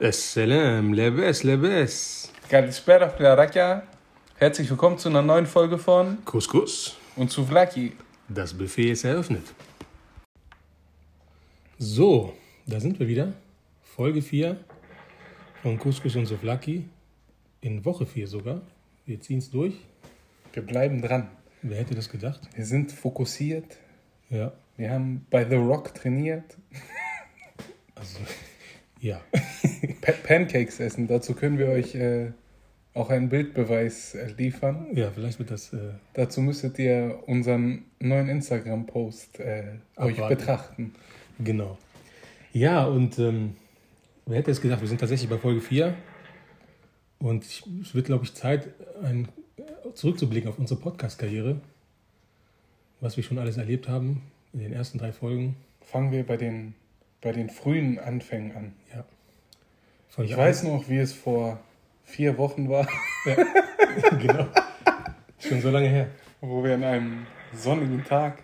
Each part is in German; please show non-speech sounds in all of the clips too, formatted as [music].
Assalam, lebes, lebes. Kalispera, Flaraka. Herzlich willkommen zu einer neuen Folge von Couscous. und zu Vlaki. Das Buffet ist eröffnet. So, da sind wir wieder. Folge 4 von Couscous und Souvlaki. In Woche 4 sogar. Wir ziehen es durch. Wir bleiben dran. Wer hätte das gedacht? Wir sind fokussiert. Ja, Wir haben bei The Rock trainiert. also, ja. [laughs] Pa Pancakes essen. Dazu können wir euch äh, auch einen Bildbeweis äh, liefern. Ja, vielleicht wird das. Äh, Dazu müsstet ihr unseren neuen Instagram-Post äh, euch betrachten. Genau. Ja, und ähm, wer hätte es gedacht, wir sind tatsächlich bei Folge 4. Und ich, es wird, glaube ich, Zeit, ein, zurückzublicken auf unsere Podcast-Karriere. Was wir schon alles erlebt haben in den ersten drei Folgen. Fangen wir bei den, bei den frühen Anfängen an. Ja. Von Ich weiß noch, wie es vor vier Wochen war, [laughs] genau. Schon so lange her. wo wir an einem sonnigen Tag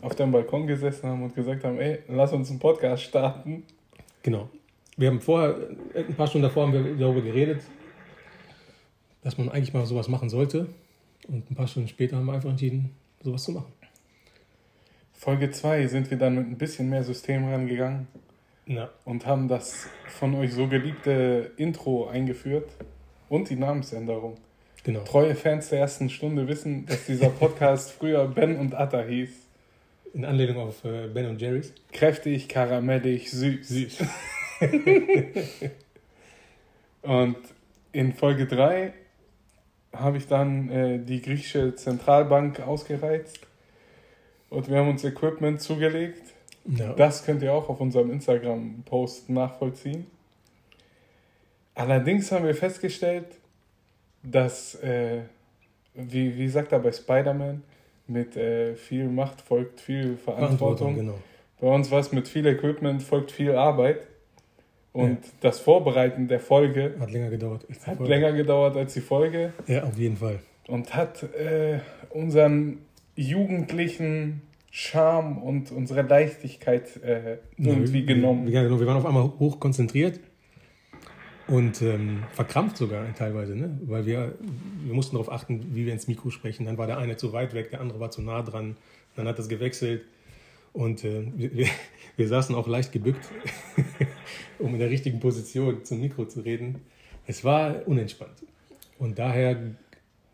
auf dem Balkon gesessen haben und gesagt haben, ey, lass uns einen Podcast starten. Genau. Wir haben vorher, äh, ein paar Stunden davor haben wir darüber geredet, dass man eigentlich mal sowas machen sollte. Und ein paar Stunden später haben wir einfach entschieden, sowas zu machen. Folge 2 sind wir dann mit ein bisschen mehr System rangegangen Ja. und haben das von euch so geliebte Intro eingeführt und die Namensänderung. Genau. Treue Fans der ersten Stunde wissen, dass dieser [laughs] Podcast früher Ben und Atta hieß. In Anlehnung auf äh, Ben und Jerry's. Kräftig, karamellig, süß. [laughs] Süß. Und in Folge 3 habe ich dann äh, die griechische Zentralbank ausgereizt und wir haben uns Equipment zugelegt. Ja. Das könnt ihr auch auf unserem Instagram-Post nachvollziehen. Allerdings haben wir festgestellt, dass, äh, wie, wie sagt er bei Spider-Man, mit äh, viel Macht folgt viel Verantwortung. genau. Bei uns war es mit viel Equipment folgt viel Arbeit. Und das Vorbereiten der Folge Hat länger gedauert. als die hat Folge. länger gedauert als die Folge Ja, auf jeden Fall. und hat äh, unseren jugendlichen Charme und unsere Leichtigkeit äh, irgendwie Ja, genommen. Wir, ja, genau, wir waren auf einmal hoch konzentriert und ähm, verkrampft sogar teilweise, ne? weil wir, wir mussten darauf achten, wie wir ins Mikro sprechen. Dann war der eine zu weit weg, der andere war zu nah dran. Dann hat das gewechselt und äh, wir, wir, [laughs] wir saßen auch leicht gebückt, [laughs] um in der richtigen Position zum Mikro zu reden. Es war unentspannt. Und daher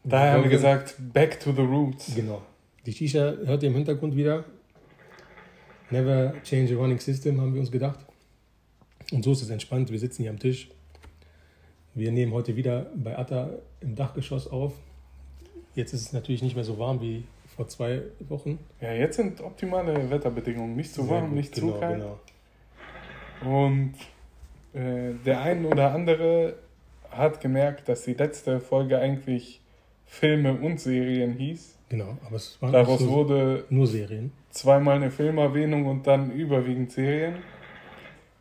Daher haben wir gesagt, back to the roots. Genau. Die Shisha hört ihr im Hintergrund wieder. Never change a running system, haben wir uns gedacht. Und so ist es entspannt. Wir sitzen hier am Tisch. Wir nehmen heute wieder bei Atta im Dachgeschoss auf. Jetzt ist es natürlich nicht mehr so warm wie vor zwei Wochen. Ja, jetzt sind optimale Wetterbedingungen. Nicht zu warm, gut. nicht genau, zu kalt. Genau. Und äh, der ein oder andere hat gemerkt, dass die letzte Folge eigentlich Filme und Serien hieß. genau, aber es waren Daraus so, wurde nur Serien. zweimal eine Filmerwähnung und dann überwiegend Serien.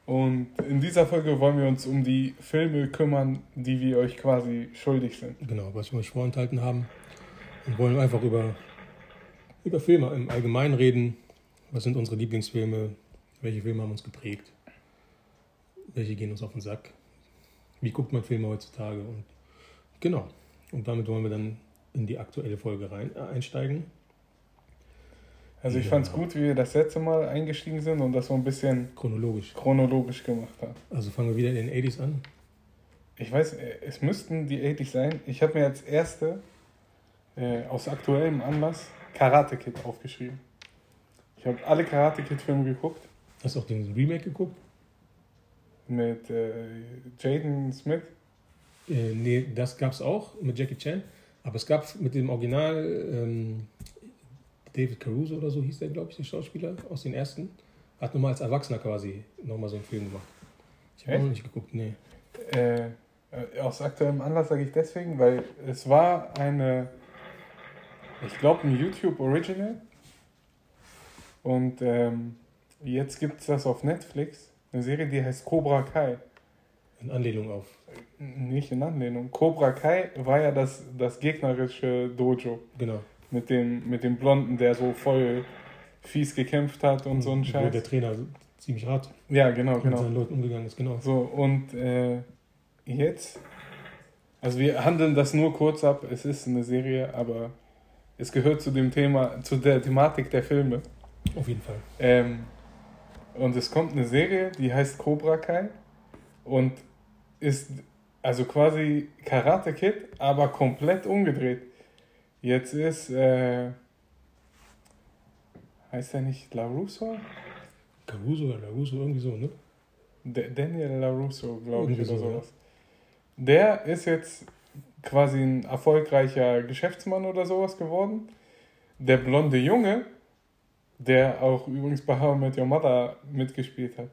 Und in dieser Folge wollen wir uns um die Filme kümmern, die wir euch quasi schuldig sind. Genau, was wir euch vorenthalten haben. Und wollen einfach über, über Filme im Allgemeinen reden. Was sind unsere Lieblingsfilme? Welche Filme haben uns geprägt? Welche gehen uns auf den Sack? Wie guckt man Filme heutzutage? Und genau. Und damit wollen wir dann in die aktuelle Folge rein, äh, einsteigen. Also ich Ja. fand es gut, wie wir das letzte Mal eingestiegen sind und das so ein bisschen Chronologisch. chronologisch gemacht haben. Also fangen wir wieder in den 80s an. Ich weiß, äh, es müssten die 80 sein. Ich habe mir als erste äh, aus aktuellem Anlass Karate Kid aufgeschrieben. Ich habe alle Karate Kid Filme geguckt Hast du auch den Remake geguckt? mit äh, Jaden Smith. Äh, nee, das gab es auch mit Jackie Chan. Aber es gab mit dem Original ähm, David Caruso oder so hieß der, glaube ich, der Schauspieler aus den ersten. Hat nochmal als Erwachsener quasi nochmal so einen Film gemacht. Ich habe noch nicht geguckt, nee. Äh, äh, aus aktuellem Anlass sage ich deswegen, weil es war eine, ich glaube, ein YouTube Original. Und ähm, jetzt gibt es das auf Netflix. Eine Serie, die heißt Cobra Kai. In Anlehnung auf. Nicht in Anlehnung. Cobra Kai war ja das, das gegnerische Dojo. Genau. Mit dem, mit dem Blonden, der so voll fies gekämpft hat und so ein Wo der Scheiß. Trainer ziemlich hart Ja, genau, mit genau. seinen Leuten umgegangen ist, genau. So, und äh, jetzt, also wir handeln das nur kurz ab, es ist eine Serie, aber es gehört zu dem Thema, zu der Thematik der Filme. Auf jeden Fall. Ähm, und es kommt eine Serie, die heißt Cobra Kai und ist also quasi Karate Kid, aber komplett umgedreht. Jetzt ist, äh, heißt er nicht LaRusso? Caruso oder Laruso, irgendwie so, ne? D Daniel LaRusso, glaube ich, oder so, sowas. Der ist jetzt quasi ein erfolgreicher Geschäftsmann oder sowas geworden. Der blonde Junge, der auch übrigens bei How I Met Your Mother mitgespielt hat.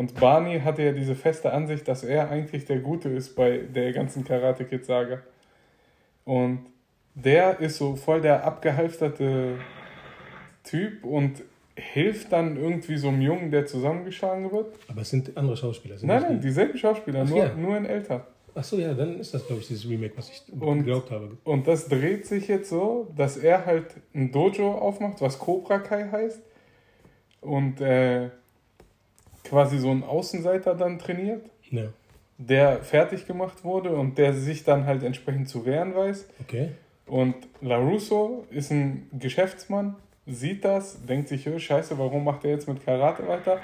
Und Barney hatte ja diese feste Ansicht, dass er eigentlich der Gute ist bei der ganzen Karate Kid Saga. Und der ist so voll der abgehalfterte Typ und hilft dann irgendwie so einem Jungen, der zusammengeschlagen wird. Aber es sind andere Schauspieler. Sind Nein, nein, die- dieselben Schauspieler, Ach nur, ja. nur in älter. Ach so, ja, dann ist das, glaube ich, dieses Remake, was ich Und- geglaubt habe. Und das dreht sich jetzt so, dass er halt ein Dojo aufmacht, was Cobra Kai heißt. Und äh, quasi so ein Außenseiter dann trainiert, Ja, der fertig gemacht wurde und der sich dann halt entsprechend zu wehren weiß. okay. Und LaRusso ist ein Geschäftsmann, sieht das, denkt sich, "Ö, scheiße, warum macht er jetzt mit Karate weiter?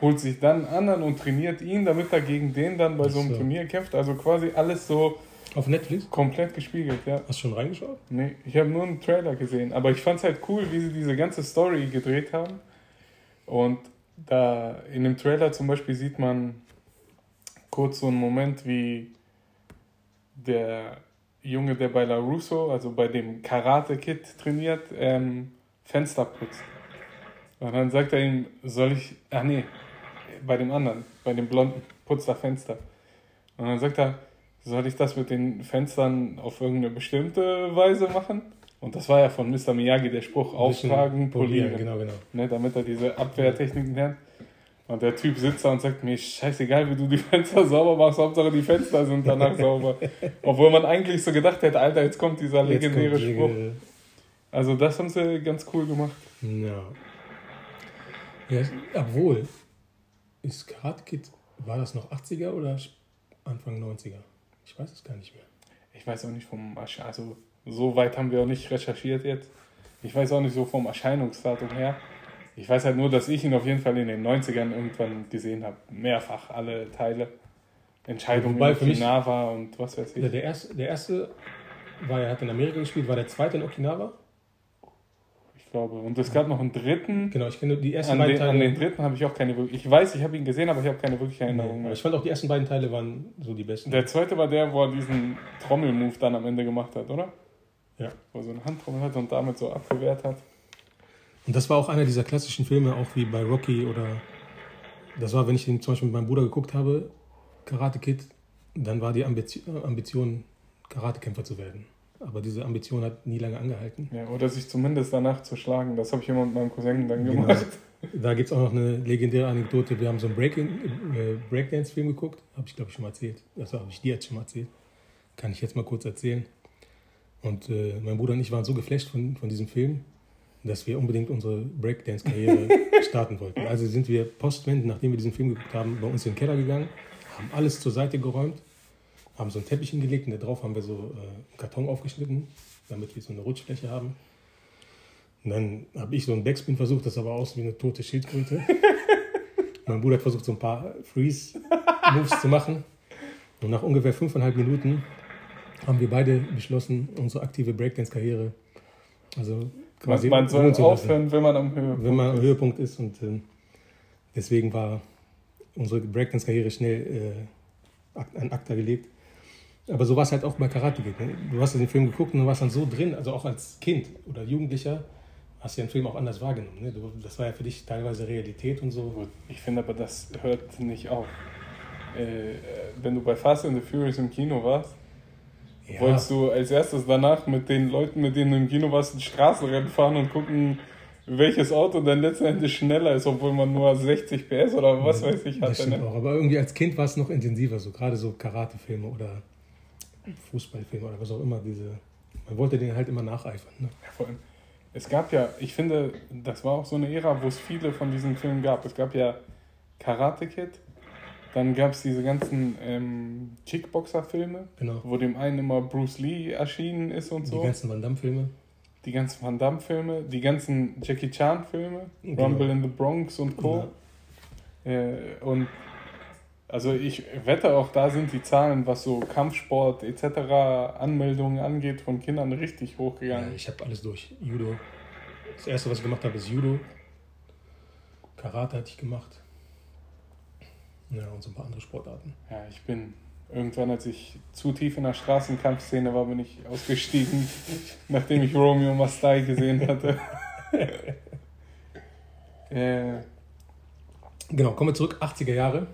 Holt sich dann einen anderen und trainiert ihn, damit er gegen den dann bei so einem so. Turnier kämpft. Also quasi alles so Auf Netflix? komplett gespiegelt, ja. Hast du schon reingeschaut? Nee, ich habe nur einen Trailer gesehen, aber ich fand es halt cool, wie sie diese ganze Story gedreht haben. Und da in dem Trailer zum Beispiel sieht man kurz so einen Moment, wie der Junge, der bei LaRusso, also bei dem Karate Kid trainiert, ähm, Fenster putzt. Und dann sagt er ihm, soll ich, ach nee, bei dem anderen, bei dem Blonden, putzt er Fenster. Und dann sagt er, soll ich das mit den Fenstern auf irgendeine bestimmte Weise machen? Und das war ja von Mr. Miyagi der Spruch, auftragen, polieren, Genau, genau. ne, damit er diese Abwehrtechniken lernt. Und der Typ sitzt da und sagt mir, scheißegal, wie du die Fenster sauber machst, Hauptsache die Fenster sind danach [laughs] sauber. Obwohl man eigentlich so gedacht hätte, Alter, jetzt kommt dieser legendäre kommt Spruch. Also das haben sie ganz cool gemacht. Ja. ja. Obwohl, ist Karate Kid, war das noch 80er oder Anfang 90er? Ich weiß es gar nicht mehr. Ich weiß auch nicht vom, also so weit haben wir auch nicht recherchiert jetzt. Ich weiß auch nicht so vom Erscheinungsdatum her. Ich weiß halt nur, dass ich ihn auf jeden Fall in den 90ern irgendwann gesehen habe. Mehrfach alle Teile. Entscheidungen Wobei in Okinawa und was weiß ich. der, erste, der erste war, er hat in Amerika gespielt, war der zweite in Okinawa. Ich glaube. Und es gab noch einen dritten. Genau, ich kenne die ersten An beiden den, an Teile. den dritten habe ich auch keine wirklich. Ich weiß, ich habe ihn gesehen, aber ich habe keine wirkliche Erinnerung Nee, mehr. ich fand auch die ersten beiden Teile waren so die besten. Der zweite war der, wo er diesen Trommelmove dann am Ende gemacht hat, oder? Ja. Wo er so eine Handtrommel hat und damit so abgewehrt hat. Und das war auch einer dieser klassischen Filme, auch wie bei Rocky oder das war, wenn ich den zum Beispiel mit meinem Bruder geguckt habe, Karate Kid, dann war die Ambition, Ambition Karatekämpfer zu werden. Aber diese Ambition hat nie lange angehalten. Ja, oder sich zumindest danach zu schlagen. Das habe ich immer mit meinem Cousin dann Genau. gemacht. Da gibt es auch noch eine legendäre Anekdote. Wir haben so einen Breaking, äh, Breakdance-Film geguckt. Habe ich, glaube ich, schon mal erzählt. Das habe ich dir jetzt schon mal erzählt. Kann ich jetzt mal kurz erzählen. Und äh, mein Bruder und ich waren so geflasht von, von diesem Film, dass wir unbedingt unsere Breakdance-Karriere [laughs] starten wollten. Also sind wir postwendend, nachdem wir diesen Film geguckt haben, bei uns in den Keller gegangen, haben alles zur Seite geräumt, haben so einen Teppich hingelegt und da drauf haben wir so äh, einen Karton aufgeschnitten, damit wir so eine Rutschfläche haben. Und dann habe ich so einen Backspin versucht, das sah aber aus wie eine tote Schildkröte. [laughs] mein Bruder hat versucht, so ein paar Freeze-Moves zu machen. Und nach ungefähr fünfeinhalb Minuten haben wir beide beschlossen, unsere aktive Breakdance-Karriere, also quasi Man soll zu lassen, aufhören, wenn man am Höhepunkt wenn man am ist. Höhepunkt ist. Und ähm, deswegen war unsere Breakdance-Karriere schnell äh, ak- an Akta gelegt. Aber so war es halt auch bei Karate Kid. Ne? Du hast den Film geguckt und du warst dann so drin, also auch als Kind oder Jugendlicher, hast du den Film auch anders wahrgenommen. Ne? Du, das war ja für dich teilweise Realität und so. Ich finde aber, das hört nicht auf. Äh, äh, wenn du bei Fast and the Furious im Kino warst, Ja, wolltest du als erstes danach mit den Leuten, mit denen du im Kino warst, ein Straßenrennen fahren und gucken, welches Auto dann letztendlich schneller ist, obwohl man nur 60 PS oder was weiß ich das hatte. stimmt Ne? auch. Aber irgendwie als Kind war es noch intensiver, so gerade so Karate-Filme oder Fußballfilme oder was auch immer. Diese, man wollte denen halt immer nacheifern. Ne? Ja, vor allem, Es gab ja, ich finde, das war auch so eine Ära, wo es viele von diesen Filmen gab. Es gab ja Karate Kid, dann gab es diese ganzen ähm, Kickboxer-Filme, Genau. wo dem einen immer Bruce Lee erschienen ist und so. Die ganzen Van Damme-Filme. die ganzen Van Damme-Filme, die ganzen Jackie Chan-Filme, Genau. Rumble in the Bronx und Co. Äh, und also ich wette auch, da sind die Zahlen, was so Kampfsport etc. Anmeldungen angeht, von Kindern richtig Ja, hochgegangen. ich habe alles durch. Judo. Das erste, was ich gemacht habe, ist Judo. Karate hatte ich gemacht. Ja, und so ein paar andere Sportarten. Ja, ich bin irgendwann, als ich zu tief in der Straßenkampfszene war, bin ich ausgestiegen, [laughs] nachdem ich Romeo Mastai gesehen hatte. [laughs] äh, Genau, kommen wir zurück, 80er Jahre.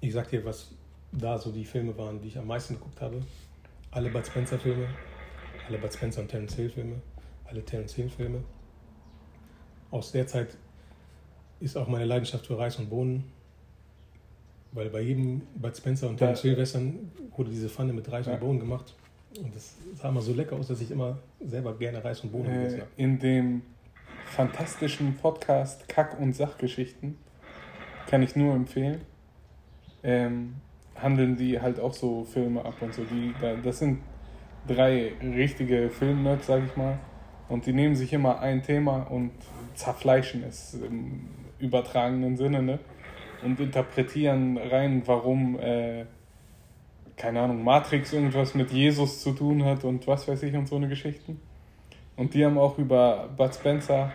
Ich sag dir, was da so die Filme waren, die ich am meisten geguckt habe. Alle Bud Spencer Filme, alle Bud Spencer und Terence Hill Filme, alle Terence Hill Filme. Aus der Zeit ist auch meine Leidenschaft für Reis und Bohnen. Weil bei jedem Bud Spencer und Hill Western wurde diese Pfanne mit Reis Ja. und Bohnen gemacht. Und das sah immer so lecker aus, dass ich immer selber gerne Reis und Bohnen gegessen äh, habe. in dem fantastischen Podcast Kack- und Sachgeschichten, kann ich nur empfehlen, ähm, handeln die halt auch so Filme ab und so. Die, da, das sind drei richtige Filmnerds, sag ich mal. Und die nehmen sich immer ein Thema und zerfleischen es im übertragenen Sinne, ne? Und interpretieren rein, warum, äh, keine Ahnung, Matrix irgendwas mit Jesus zu tun hat und was weiß ich und so eine Geschichten. Und die haben auch über Bud Spencer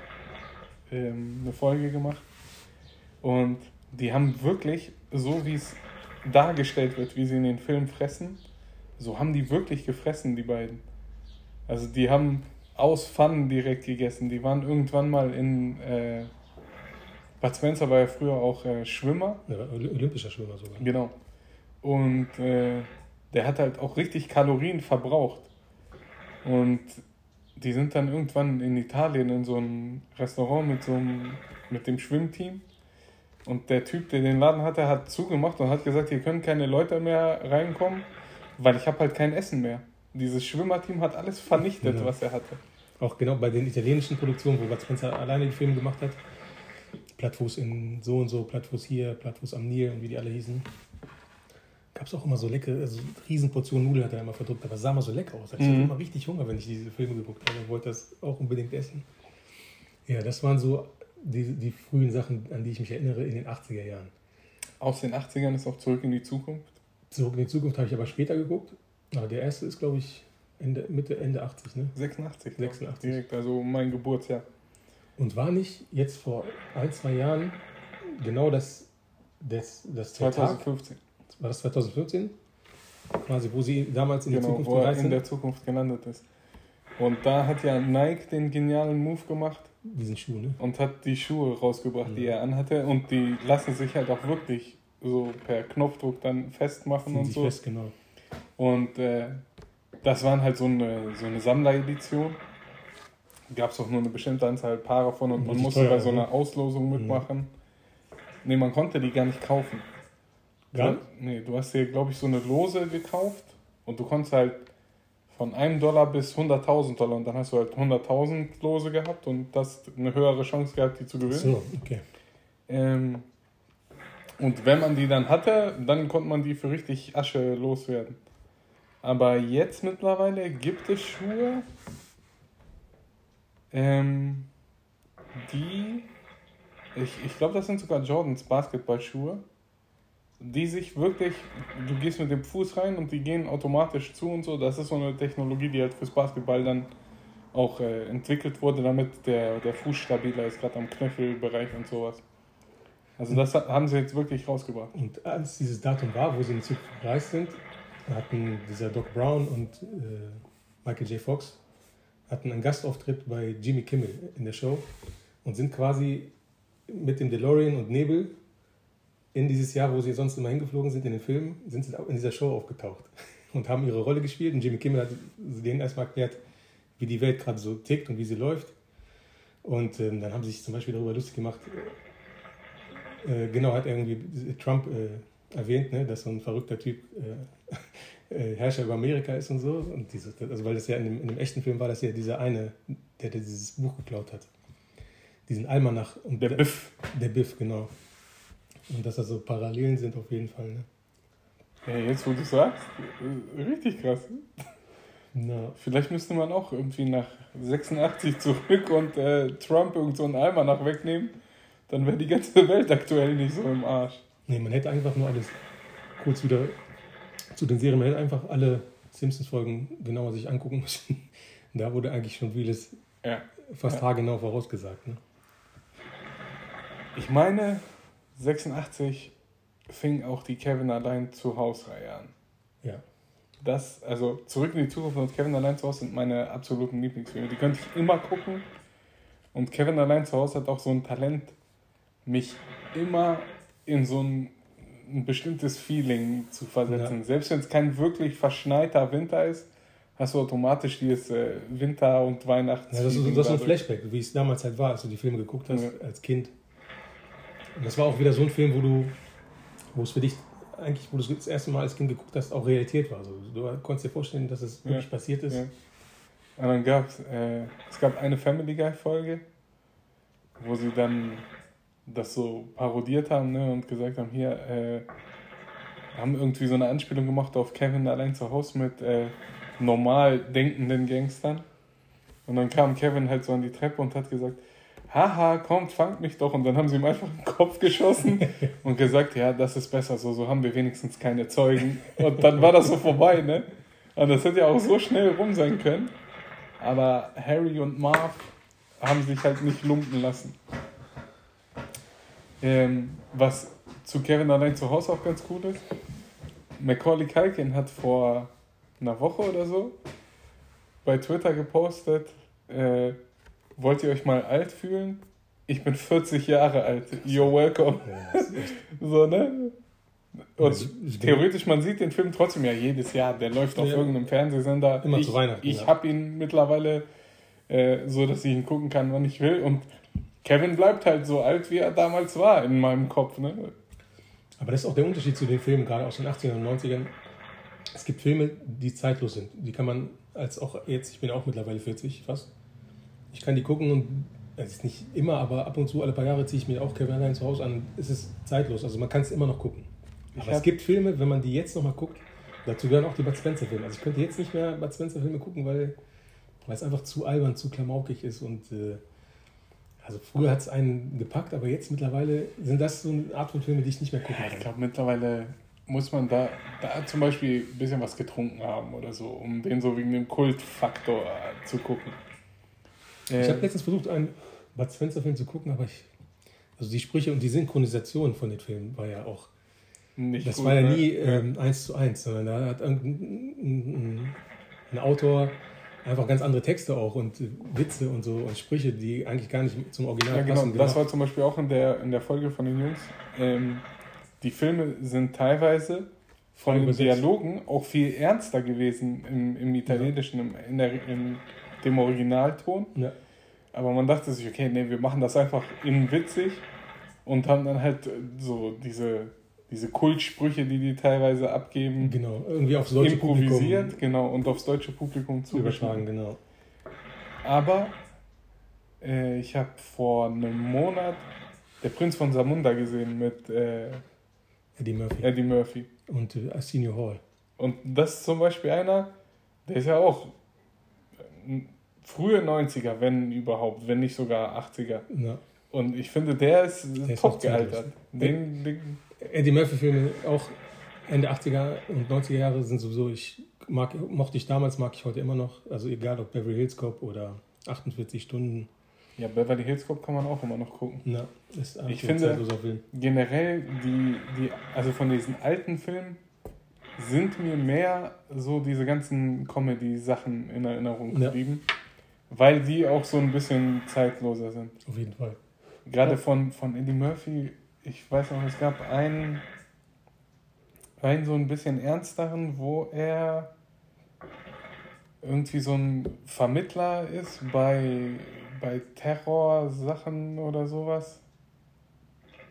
ähm, eine Folge gemacht. Und die haben wirklich, so wie es dargestellt wird, wie sie in den Filmen fressen, so haben die wirklich gefressen, die beiden. Also die haben aus Pfannen direkt gegessen. Die waren irgendwann mal in. Äh, Bud Spencer war ja früher auch äh, Schwimmer. Ja, Oly- Olympischer Schwimmer sogar. Genau. Und äh, der hat halt auch richtig Kalorien verbraucht. Und die sind dann irgendwann in Italien in so einem Restaurant mit so einem, mit dem Schwimmteam. Und der Typ, der den Laden hatte, hat zugemacht und hat gesagt, hier können keine Leute mehr reinkommen, weil ich habe halt kein Essen mehr. Dieses Schwimmerteam hat alles vernichtet, Ja. was er hatte. Auch genau bei den italienischen Produktionen, wo Bud Spencer alleine die Filme gemacht hat. Plattfuß in so und so, Plattfuß hier, Plattfuß am Nil und wie die alle hießen. Gab es auch immer so leckere, also Riesenportionen Nudeln hat er immer verdrückt, aber es sah immer so lecker aus. Ich hatte Mhm. immer richtig Hunger, wenn ich diese Filme geguckt habe und wollte das auch unbedingt essen. Ja, das waren so die, die frühen Sachen, an die ich mich erinnere in den 80er Jahren. Aus den 80ern ist auch zurück in die Zukunft. Zurück in die Zukunft habe ich aber später geguckt. Aber der erste ist, glaube ich, Ende, Mitte, Ende 80, ne? 86. 86. Direkt, also mein Geburtsjahr. Und war nicht jetzt vor ein, zwei Jahren genau das, das, das der Tag, 2015. war das 2015? Quasi, wo sie damals in die genau, Zukunft wo er in sind. der Zukunft gelandet ist. Und da hat ja Nike den genialen Move gemacht Diesen Schuh, ne? und hat die Schuhe rausgebracht, die Mhm. er anhatte. Und die lassen sich halt auch wirklich so per Knopfdruck dann festmachen Ziehen und so. fest, genau. Und äh, das waren halt so eine, so eine Sammleredition. Gab es auch nur eine bestimmte Anzahl Paare von und man musste teuer, bei so ne? einer Auslosung mitmachen. Nee, man konnte die gar nicht kaufen. Gar Du- Nee, du hast dir, glaube ich, so eine Lose gekauft und du konntest halt von einem Dollar bis 100.000 Dollar und dann hast du halt 100.000 Lose gehabt und das eine höhere Chance gehabt, die zu gewinnen. So, okay. Ähm, und wenn man die dann hatte, dann konnte man die für richtig Asche loswerden. Aber jetzt mittlerweile gibt es Schuhe, ähm, die, ich, ich glaube, das sind sogar Jordans Basketballschuhe, die sich wirklich, du gehst mit dem Fuß rein und die gehen automatisch zu und so. Das ist so eine Technologie, die halt fürs Basketball dann auch äh, entwickelt wurde, damit der, der Fuß stabiler ist, gerade am Knöchelbereich und sowas. Also das ha- haben sie jetzt wirklich rausgebracht. Und als dieses Datum war, wo sie in Zukunft gereist sind, hatten dieser Doc Brown und äh, Michael J. Fox hatten einen Gastauftritt bei Jimmy Kimmel in der Show und sind quasi mit dem DeLorean und Nebel in dieses Jahr, wo sie sonst immer hingeflogen sind in den Filmen, sind sie in dieser Show aufgetaucht [laughs] und haben ihre Rolle gespielt. Und Jimmy Kimmel hat denen erstmal erklärt, wie die Welt gerade so tickt und wie sie läuft. Und ähm, dann haben sie sich zum Beispiel darüber lustig gemacht, äh, genau, hat irgendwie Trump äh, erwähnt, ne, dass so ein verrückter Typ äh, [laughs] äh, Herrscher über Amerika ist und so. Und diese, also weil das ja in dem, in dem echten Film war das ja dieser eine der, der dieses Buch geklaut hat. Diesen Almanach. Und Der Biff. Der Biff, genau. Und dass da so Parallelen sind auf jeden Fall. Ne? Ja, jetzt wo du sagst, äh, richtig krass. Na, Vielleicht müsste man auch irgendwie nach 86 zurück und äh, Trump irgend so einen Almanach wegnehmen. Dann wäre die ganze Welt aktuell nicht so im Arsch. Nee, man hätte einfach nur alles kurz wieder zu den Serien, man hätte einfach alle Simpsons-Folgen genauer sich angucken müssen. [laughs] Da wurde eigentlich schon vieles Ja. fast Ja. haargenau vorausgesagt. Ne? Ich meine, 86 fing auch die Kevin allein zu Hausreihe an. Ja. Das, also Zurück in die Zukunft und Kevin allein zu Hause sind meine absoluten Lieblingsfilme. Die könnte ich immer gucken. Und Kevin allein zu Hause hat auch so ein Talent, mich immer in so ein, ein bestimmtes Feeling zu versetzen. Selbst wenn es kein wirklich verschneiter Winter ist, hast du automatisch dieses äh, Winter- und Weihnachts. Ja, das, ist, das ist ein. Flashback, wie es damals halt war, als du die Filme geguckt hast Ja. als Kind. Und das war auch wieder so ein Film, wo du, wo es für dich eigentlich, wo du das erste Mal als Kind geguckt hast, auch Realität war. Also, du konntest dir vorstellen, dass es Ja. wirklich passiert ist. Ja. Und dann gab es, äh, es gab eine Family Guy Folge, wo sie dann das so parodiert haben ne, und gesagt haben, hier, äh, haben irgendwie so eine Anspielung gemacht auf Kevin allein zu Hause mit äh, normal denkenden Gangstern. Und dann kam Kevin halt so an die Treppe und hat gesagt, haha, kommt, fangt mich doch. Und dann haben sie ihm einfach in den Kopf geschossen [laughs] und gesagt, ja, das ist besser so, so haben wir wenigstens keine Zeugen. Und dann war das so vorbei, ne? Und das hätte ja auch so schnell rum sein können. Aber Harry und Marv haben sich halt nicht lumpen lassen. Ähm, was zu Kevin allein zu Hause auch ganz cool ist, Macaulay Culkin hat vor einer Woche oder so bei Twitter gepostet, äh, wollt ihr euch mal alt fühlen? Ich bin 40 Jahre alt. You're welcome. Ja, [laughs] So, ne? Und theoretisch, man sieht den Film trotzdem ja jedes Jahr. Der läuft auf Ja. irgendeinem Fernsehsender. Immer ich, zu Weihnachten, Ich ja. habe ihn mittlerweile äh, so, dass ich ihn gucken kann, wann ich will. Und Kevin bleibt halt so alt, wie er damals war in meinem Kopf. Ne? Aber das ist auch der Unterschied zu den Filmen, gerade aus den 80ern und 90ern. Es gibt Filme, die zeitlos sind. Die kann man als auch jetzt, ich bin auch mittlerweile 40 fast. Ich kann die gucken und es ist nicht immer, aber ab und zu, alle paar Jahre ziehe ich mir auch Kevin allein zu Hause an. Es ist zeitlos, also man kann es immer noch gucken. Aber es gibt Filme, wenn man die jetzt nochmal guckt, dazu gehören auch die Bud Spencer-Filme. Also ich könnte jetzt nicht mehr Bud Spencer-Filme gucken, weil, weil es einfach zu albern, zu klamaukig ist und äh, also früher hat es einen gepackt, aber jetzt mittlerweile sind das so eine Art von Filme, die ich nicht mehr gucken Ja, ich kann. glaube, mittlerweile muss man da, da zum Beispiel ein bisschen was getrunken haben oder so, um den so wegen dem Kultfaktor zu gucken. Ich habe letztens versucht, einen Bud Spencer-Film zu gucken, aber ich. Also die Sprüche und die Synchronisation von den Filmen war ja auch. nicht Das gut, war ja ne? nie ähm, eins zu eins, sondern da hat irgendein ein, ein Autor einfach ganz andere Texte auch und Witze und so und Sprüche, die eigentlich gar nicht zum Original Ja, genau. passen. Das gemacht. war zum Beispiel auch in der, in der Folge von den Jungs. Ähm, die Filme sind teilweise von den. Dialogen auch viel ernster gewesen im, im Italienischen, im, in der, in dem Originalton. ja. Aber man dachte sich, okay, nee, wir machen das einfach in witzig und haben dann halt so diese, diese Kultsprüche, die die teilweise abgeben, Genau, irgendwie aufs deutsche improvisiert, Publikum genau, und aufs deutsche Publikum zu übertragen, genau. Aber äh, ich habe vor einem Monat Der Prinz von Samunda gesehen mit äh, Eddie Murphy Eddie Murphy. und äh, Arsenio Hall. Und das ist zum Beispiel einer, der ist ja auch äh, frühe 90er, wenn überhaupt, wenn nicht sogar 80er. Ja. Und ich finde, der ist, ist top gealtert. Den, den, Eddie Murphy-Filme auch Ende 80er und 90er Jahre sind sowieso, ich mag, mochte ich damals, mag ich heute immer noch. Also egal ob Beverly Hills Cop oder 48 Stunden. ja, Beverly Hills Cop kann man auch immer noch gucken. Na, ist Ich finde-. Generell, die, die, also von diesen alten Filmen sind mir mehr so diese ganzen Comedy-Sachen in Erinnerung Ja. geblieben, weil die auch so ein bisschen zeitloser sind. Auf jeden Fall. Gerade Ja. von, von Eddie Murphy, ich weiß noch, es gab einen, einen so ein bisschen ernsteren, wo er irgendwie so ein Vermittler ist bei, bei Terrorsachen oder sowas.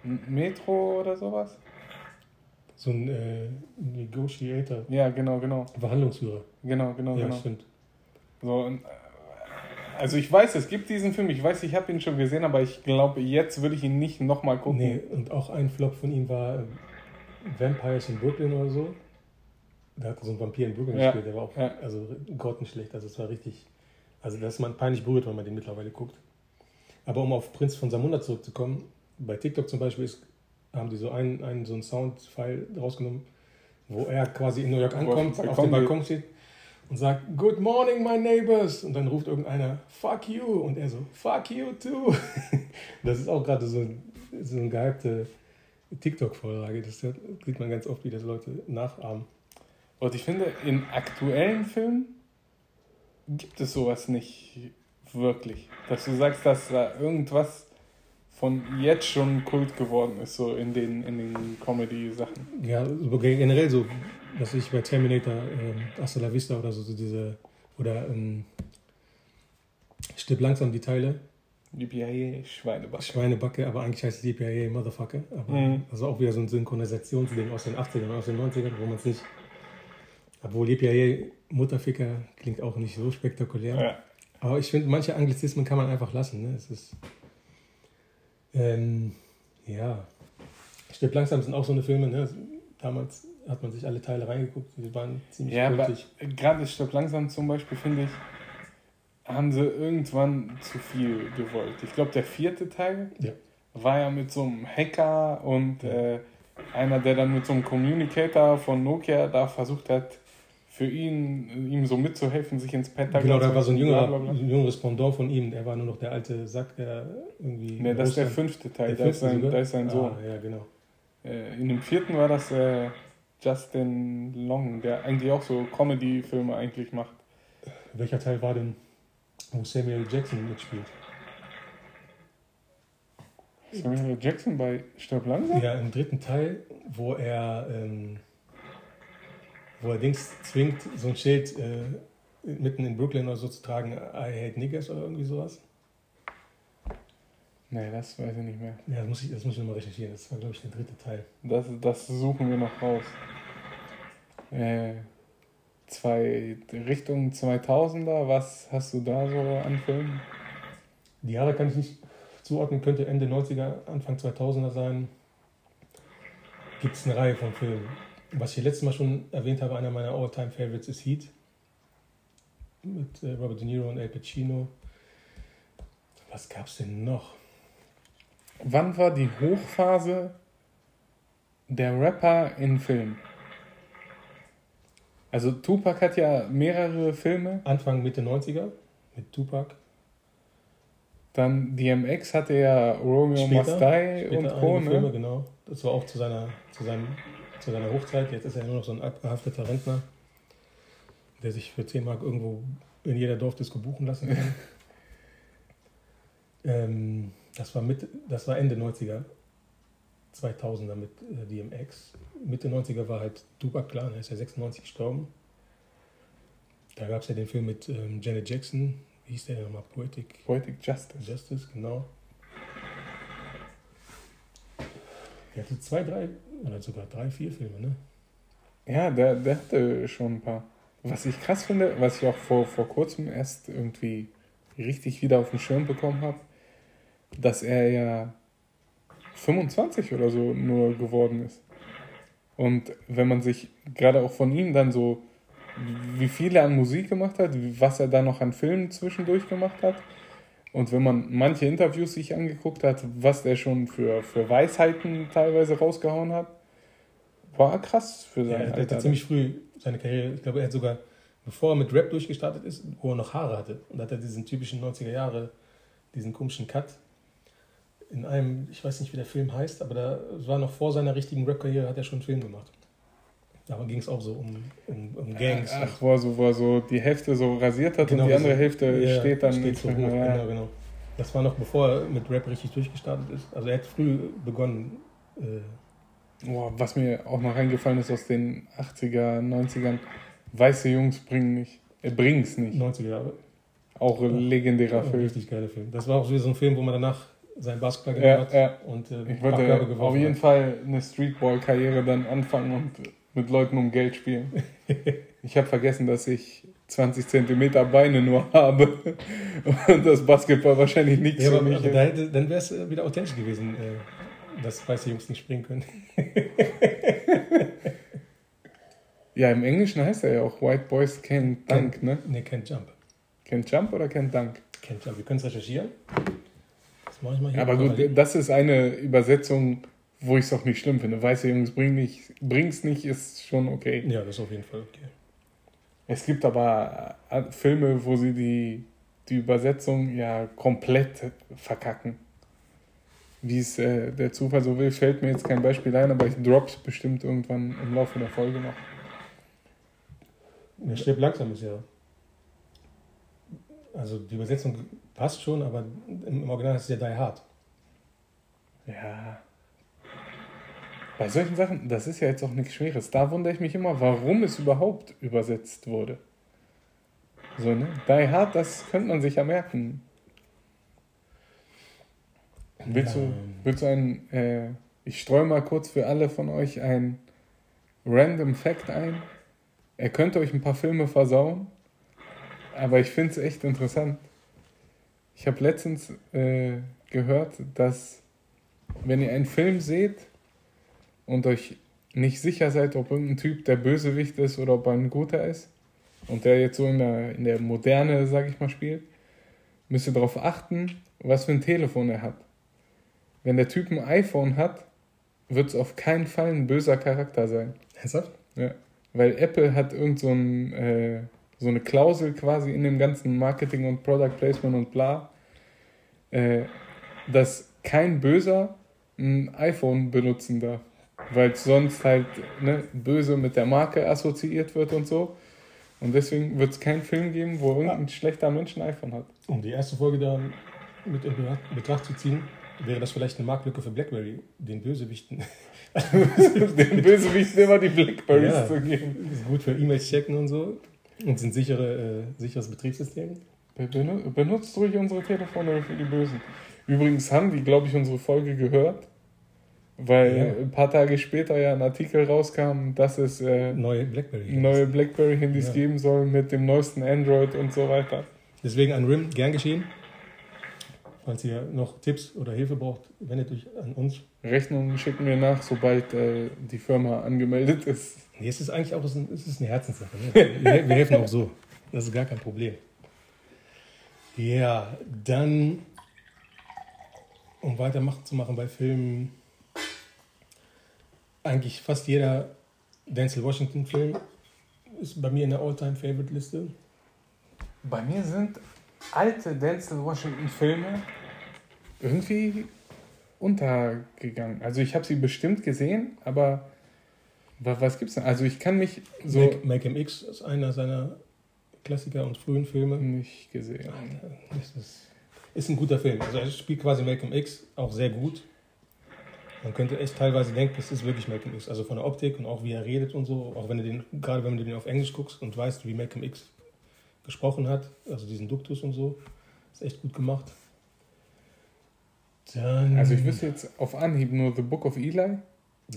Metro oder sowas? So ein äh, Negotiator, Ja, genau, genau. Verhandlungsführer. Genau, genau, ja, genau. stimmt. So, und, äh, Also ich weiß, es gibt diesen Film, ich weiß, ich habe ihn schon gesehen, aber ich glaube, jetzt würde ich ihn nicht nochmal gucken. Nee, und auch ein Flop von ihm war ähm, Vampires in Brooklyn oder so. Da hat er so einen Vampir in Brooklyn Ja, gespielt, der war auch ja. also grottenschlecht. Also es war richtig, also das ist man peinlich berührt, wenn man den mittlerweile guckt. Aber um auf Prinz von Samunda zurückzukommen, bei TikTok zum Beispiel ist, haben die so einen, einen, so einen Soundfile rausgenommen, wo er quasi in New York ankommt, auf dem Balkon steht und sagt, Good morning, my neighbors. Und dann ruft irgendeiner, fuck you. Und er so, fuck you too. [laughs] Das ist auch gerade so, so eine gehypte TikTok-Vorlage. Das sieht man ganz oft, wie das Leute nachahmen. Und ich finde, in aktuellen Filmen gibt es sowas nicht wirklich. Dass du sagst, dass da irgendwas von jetzt schon Kult geworden ist, so in den, in den Comedy-Sachen. Ja, generell so, was ich bei Terminator, ähm, Hasta la Vista oder so, so diese, oder ähm, stirb langsam die Teile, Die BIA Schweinebacke. Schweinebacke, aber eigentlich heißt es DPIA Motherfucker. Aber Mhm. ist auch wieder so ein Synchronisationsding aus den 80ern, aus den 90ern, wo man es nicht. Obwohl DPIA Mutterficker klingt auch nicht so spektakulär. Ja. Aber ich finde, manche Anglizismen kann man einfach lassen. Ne? Es ist. Ähm, ja. Stirb langsam sind auch so eine Filme. Ne? Damals hat man sich alle Teile reingeguckt. Die waren ziemlich Ja, kultig. gerade Stopp langsam zum Beispiel, finde ich, haben sie irgendwann zu viel gewollt. Ich glaube, der vierte Teil Ja. war ja mit so einem Hacker und Ja. äh, einer, der dann mit so einem Communicator von Nokia da versucht hat, für ihn, ihm so mitzuhelfen, sich ins Pentagon Genau, da zu war so ein, jüngerer, bla. ein jüngeres Pendant von ihm. Der war nur noch der alte Sack, der irgendwie. Ne, das ist der fünfte Teil, der da ist sein, sogar? da ist sein Sohn. Ah, ja, genau. Äh, in dem vierten war das äh, Justin Long, der eigentlich auch so Comedy-Filme eigentlich macht. Welcher Teil war denn, wo Samuel. Jackson mitspielt? Samuel. Jackson bei Stirb langsam? Ja, im dritten Teil, wo er, ähm, wo er Dings zwingt, so ein Schild äh, mitten in Brooklyn oder so zu tragen, I hate niggers oder irgendwie sowas. Nee, das weiß ich nicht mehr. Ja, das muss ich, das muss ich nochmal recherchieren. Das war, glaube ich, der dritte Teil. Das, das suchen wir noch raus. Äh, zwei, Richtung 2000er, was hast du da so an Filmen? Die Jahre kann ich nicht zuordnen, könnte Ende 90er, Anfang 2000er sein. Gibt es eine Reihe von Filmen. Was ich letztes Mal schon erwähnt habe, einer meiner All-Time-Favorites ist Heat. Mit äh, Robert De Niro und Al Pacino. Was gab es denn noch? Wann war die Hochphase der Rapper in Filmen? Also Tupac hat ja mehrere Filme, Anfang, Mitte 90er mit Tupac. dann DMX hatte ja Romeo Später- Must Die und Später Co. Filme, genau. Das war auch zu seiner, zu, seinem, zu seiner Hochzeit. Jetzt ist er nur noch so ein abgehafteter Rentner, der sich für 10 Mark irgendwo in jeder Dorfdisco buchen lassen kann. [laughs] ähm, das, war mit, das war Ende 90er, 2000er mit äh, DMX. Mitte 90er war halt Tupac klar, er ist ja 96 gestorben. Da gab es ja den Film mit ähm, Janet Jackson, wie hieß der nochmal? Poetic Poetic Justice. Justice, genau. Er hatte zwei, drei, oder sogar drei, vier Filme, ne? Ja, der, der hatte schon ein paar. Was ich krass finde, was ich auch vor, vor kurzem erst irgendwie richtig wieder auf den Schirm bekommen habe, dass er ja 25 oder so nur geworden ist. Und wenn man sich gerade auch von ihm dann so, wie viel er an Musik gemacht hat, was er da noch an Filmen zwischendurch gemacht hat, und wenn man manche Interviews sich angeguckt hat, was der schon für, für Weisheiten teilweise rausgehauen hat, war krass für Ja, sein er hatte ziemlich früh seine Karriere, ich glaube, er hat sogar, bevor er mit Rap durchgestartet ist, wo er noch Haare hatte, und hat er diesen typischen 90er Jahre, diesen komischen Cut, in einem, ich weiß nicht, wie der Film heißt, aber da war noch vor seiner richtigen Rap-Karriere, hat er schon einen Film gemacht. Da ging es auch so um, um, um Gangs. Ach, wo er, so, wo er so die Hälfte so rasiert hat Genau, und die andere so- Hälfte Ja, steht dann steht so hoch. ja. Genau, genau. Das war noch bevor er mit Rap richtig durchgestartet ist. Also er hat früh begonnen. Äh, Boah, was mir auch noch reingefallen ist aus den 80er, 90ern, weiße Jungs bringen nicht, äh, bringen's nicht. 90er Jahre. Auch ein legendärer Ein Film. richtig geiler Film. Das war auch so ein Film, wo man danach seinen Basketball Ja, hat ja. und äh, Ich wollte auf jeden. Fall eine Streetball-Karriere dann anfangen und mit Leuten um Geld spielen. [laughs] ich habe vergessen, dass ich 20 Zentimeter Beine nur habe und das Basketball wahrscheinlich nichts Ja, für aber, mich aber ist. da hätte, dann wäre es wieder authentisch gewesen, äh, dass weiße Jungs nicht springen können. [laughs] Ja, im Englischen heißt er ja auch White Boys Can't Dunk, ne? Ne, can't jump. Can't Jump oder Can't Dunk? Can't jump. Wir können es recherchieren. Das mache ich mal hier. Aber gut, das ist eine Übersetzung, wo ich es auch nicht schlimm finde. Weiße Jungs bringen nicht, bring's nicht, ist schon okay. Ja, das ist auf jeden Fall okay. Es gibt aber äh, Filme, wo sie die, die Übersetzung ja komplett verkacken. Wie es äh, der Zufall so will, fällt mir jetzt kein Beispiel ein, aber ich drop's bestimmt irgendwann im Laufe der Folge noch. Der stirbt langsam ist ja. Also die Übersetzung passt schon, aber im Original ist es ja Die Hard. Ja. Bei solchen Sachen, das ist ja jetzt auch nichts Schweres. Da wundere ich mich immer, warum es überhaupt übersetzt wurde. So, ne? Die Hard, das könnte man sich ja merken. Willst, du, willst du ein, äh, ich streue mal kurz für alle von euch ein random Fact ein. Er könnte euch ein paar Filme versauen, aber ich finde es echt interessant. Ich habe letztens äh, gehört, dass wenn ihr einen Film seht und euch nicht sicher seid, ob irgendein Typ der Bösewicht ist oder ob er ein guter ist und der jetzt so in der, in der Moderne, sag ich mal, spielt, müsst ihr darauf achten, was für ein Telefon er hat. Wenn der Typ ein iPhone hat, wird es auf keinen Fall ein böser Charakter sein. Ernsthaft? Ja, weil Apple hat irgend so, ein, äh, so eine Klausel quasi in dem ganzen Marketing und Product Placement und bla, äh, dass kein Böser ein iPhone benutzen darf. Weil sonst halt ne, böse mit der Marke assoziiert wird und so. Und deswegen wird es keinen Film geben, wo irgendein schlechter Mensch ein iPhone hat. Um die erste Folge da mit in Betracht- zu ziehen, wäre das vielleicht eine Marktlücke für BlackBerry, den Bösewichten. [laughs] Den Bösewichten immer die Blackberries Ja. zu geben. Ist gut für E-Mails checken und so. Und sind sichere, äh, sicheres Betriebssystem. Benu- Benutzt ruhig unsere Telefone für die Bösen. Übrigens haben die, glaube ich, unsere Folge gehört, weil Ja. ein paar Tage später ja ein Artikel rauskam, dass es äh, Neue BlackBerry. neue BlackBerry-Handys Ja. geben soll mit dem neuesten Android und so weiter. Deswegen an RIM gern geschehen. Falls ihr noch Tipps oder Hilfe braucht, wendet euch an uns. Rechnungen schicken wir nach, sobald äh, die Firma angemeldet ist. Nee, es ist eigentlich auch es ist eine Herzenssache. Ne? Wir, wir helfen auch so. Das ist gar kein Problem. Ja, dann, um weiterzumachen bei Filmen, eigentlich fast jeder Denzel Washington-Film ist bei mir in der All-Time-Favorite-Liste. Bei mir sind alte Denzel Washington-Filme irgendwie untergegangen. Also ich habe sie bestimmt gesehen, aber wa- was gibt's denn? Also ich kann mich so Make, Malcolm X ist einer seiner Klassiker und frühen Filme. nicht gesehen. Das ist, ist ein guter Film. Also er spielt quasi Malcolm X auch sehr gut. Man könnte echt teilweise denken, das ist wirklich Malcolm X. Also von der Optik und auch wie er redet und so. Auch wenn du den, gerade wenn du den auf Englisch guckst und weißt, wie Malcolm X gesprochen hat, also diesen Duktus und so, ist echt gut gemacht. Dann, Also ich wüsste jetzt auf Anhieb nur The Book of Eli, Ja,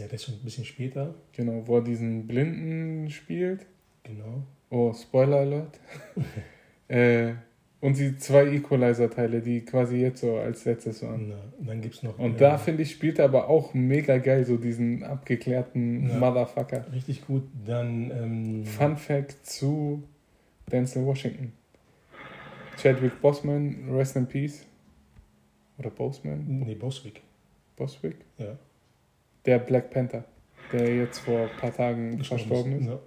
das ist schon ein bisschen später. genau, wo er diesen Blinden spielt. Genau. Oh, Spoiler Alert. [laughs] äh, und die zwei Equalizer-Teile, die quasi jetzt so als letztes waren. Und, äh, dann gibt es noch. Und äh, da finde ich, spielt er aber auch mega geil, so diesen abgeklärten Ja. Motherfucker. Richtig gut. Dann. Ähm, Fun Fact zu Denzel Washington. Chadwick Boseman, Rest in Peace. Oder Boseman? Nee, Boswick. Boswick? Ja. Der Black Panther, der jetzt vor ein paar Tagen verstorben ist. Ja.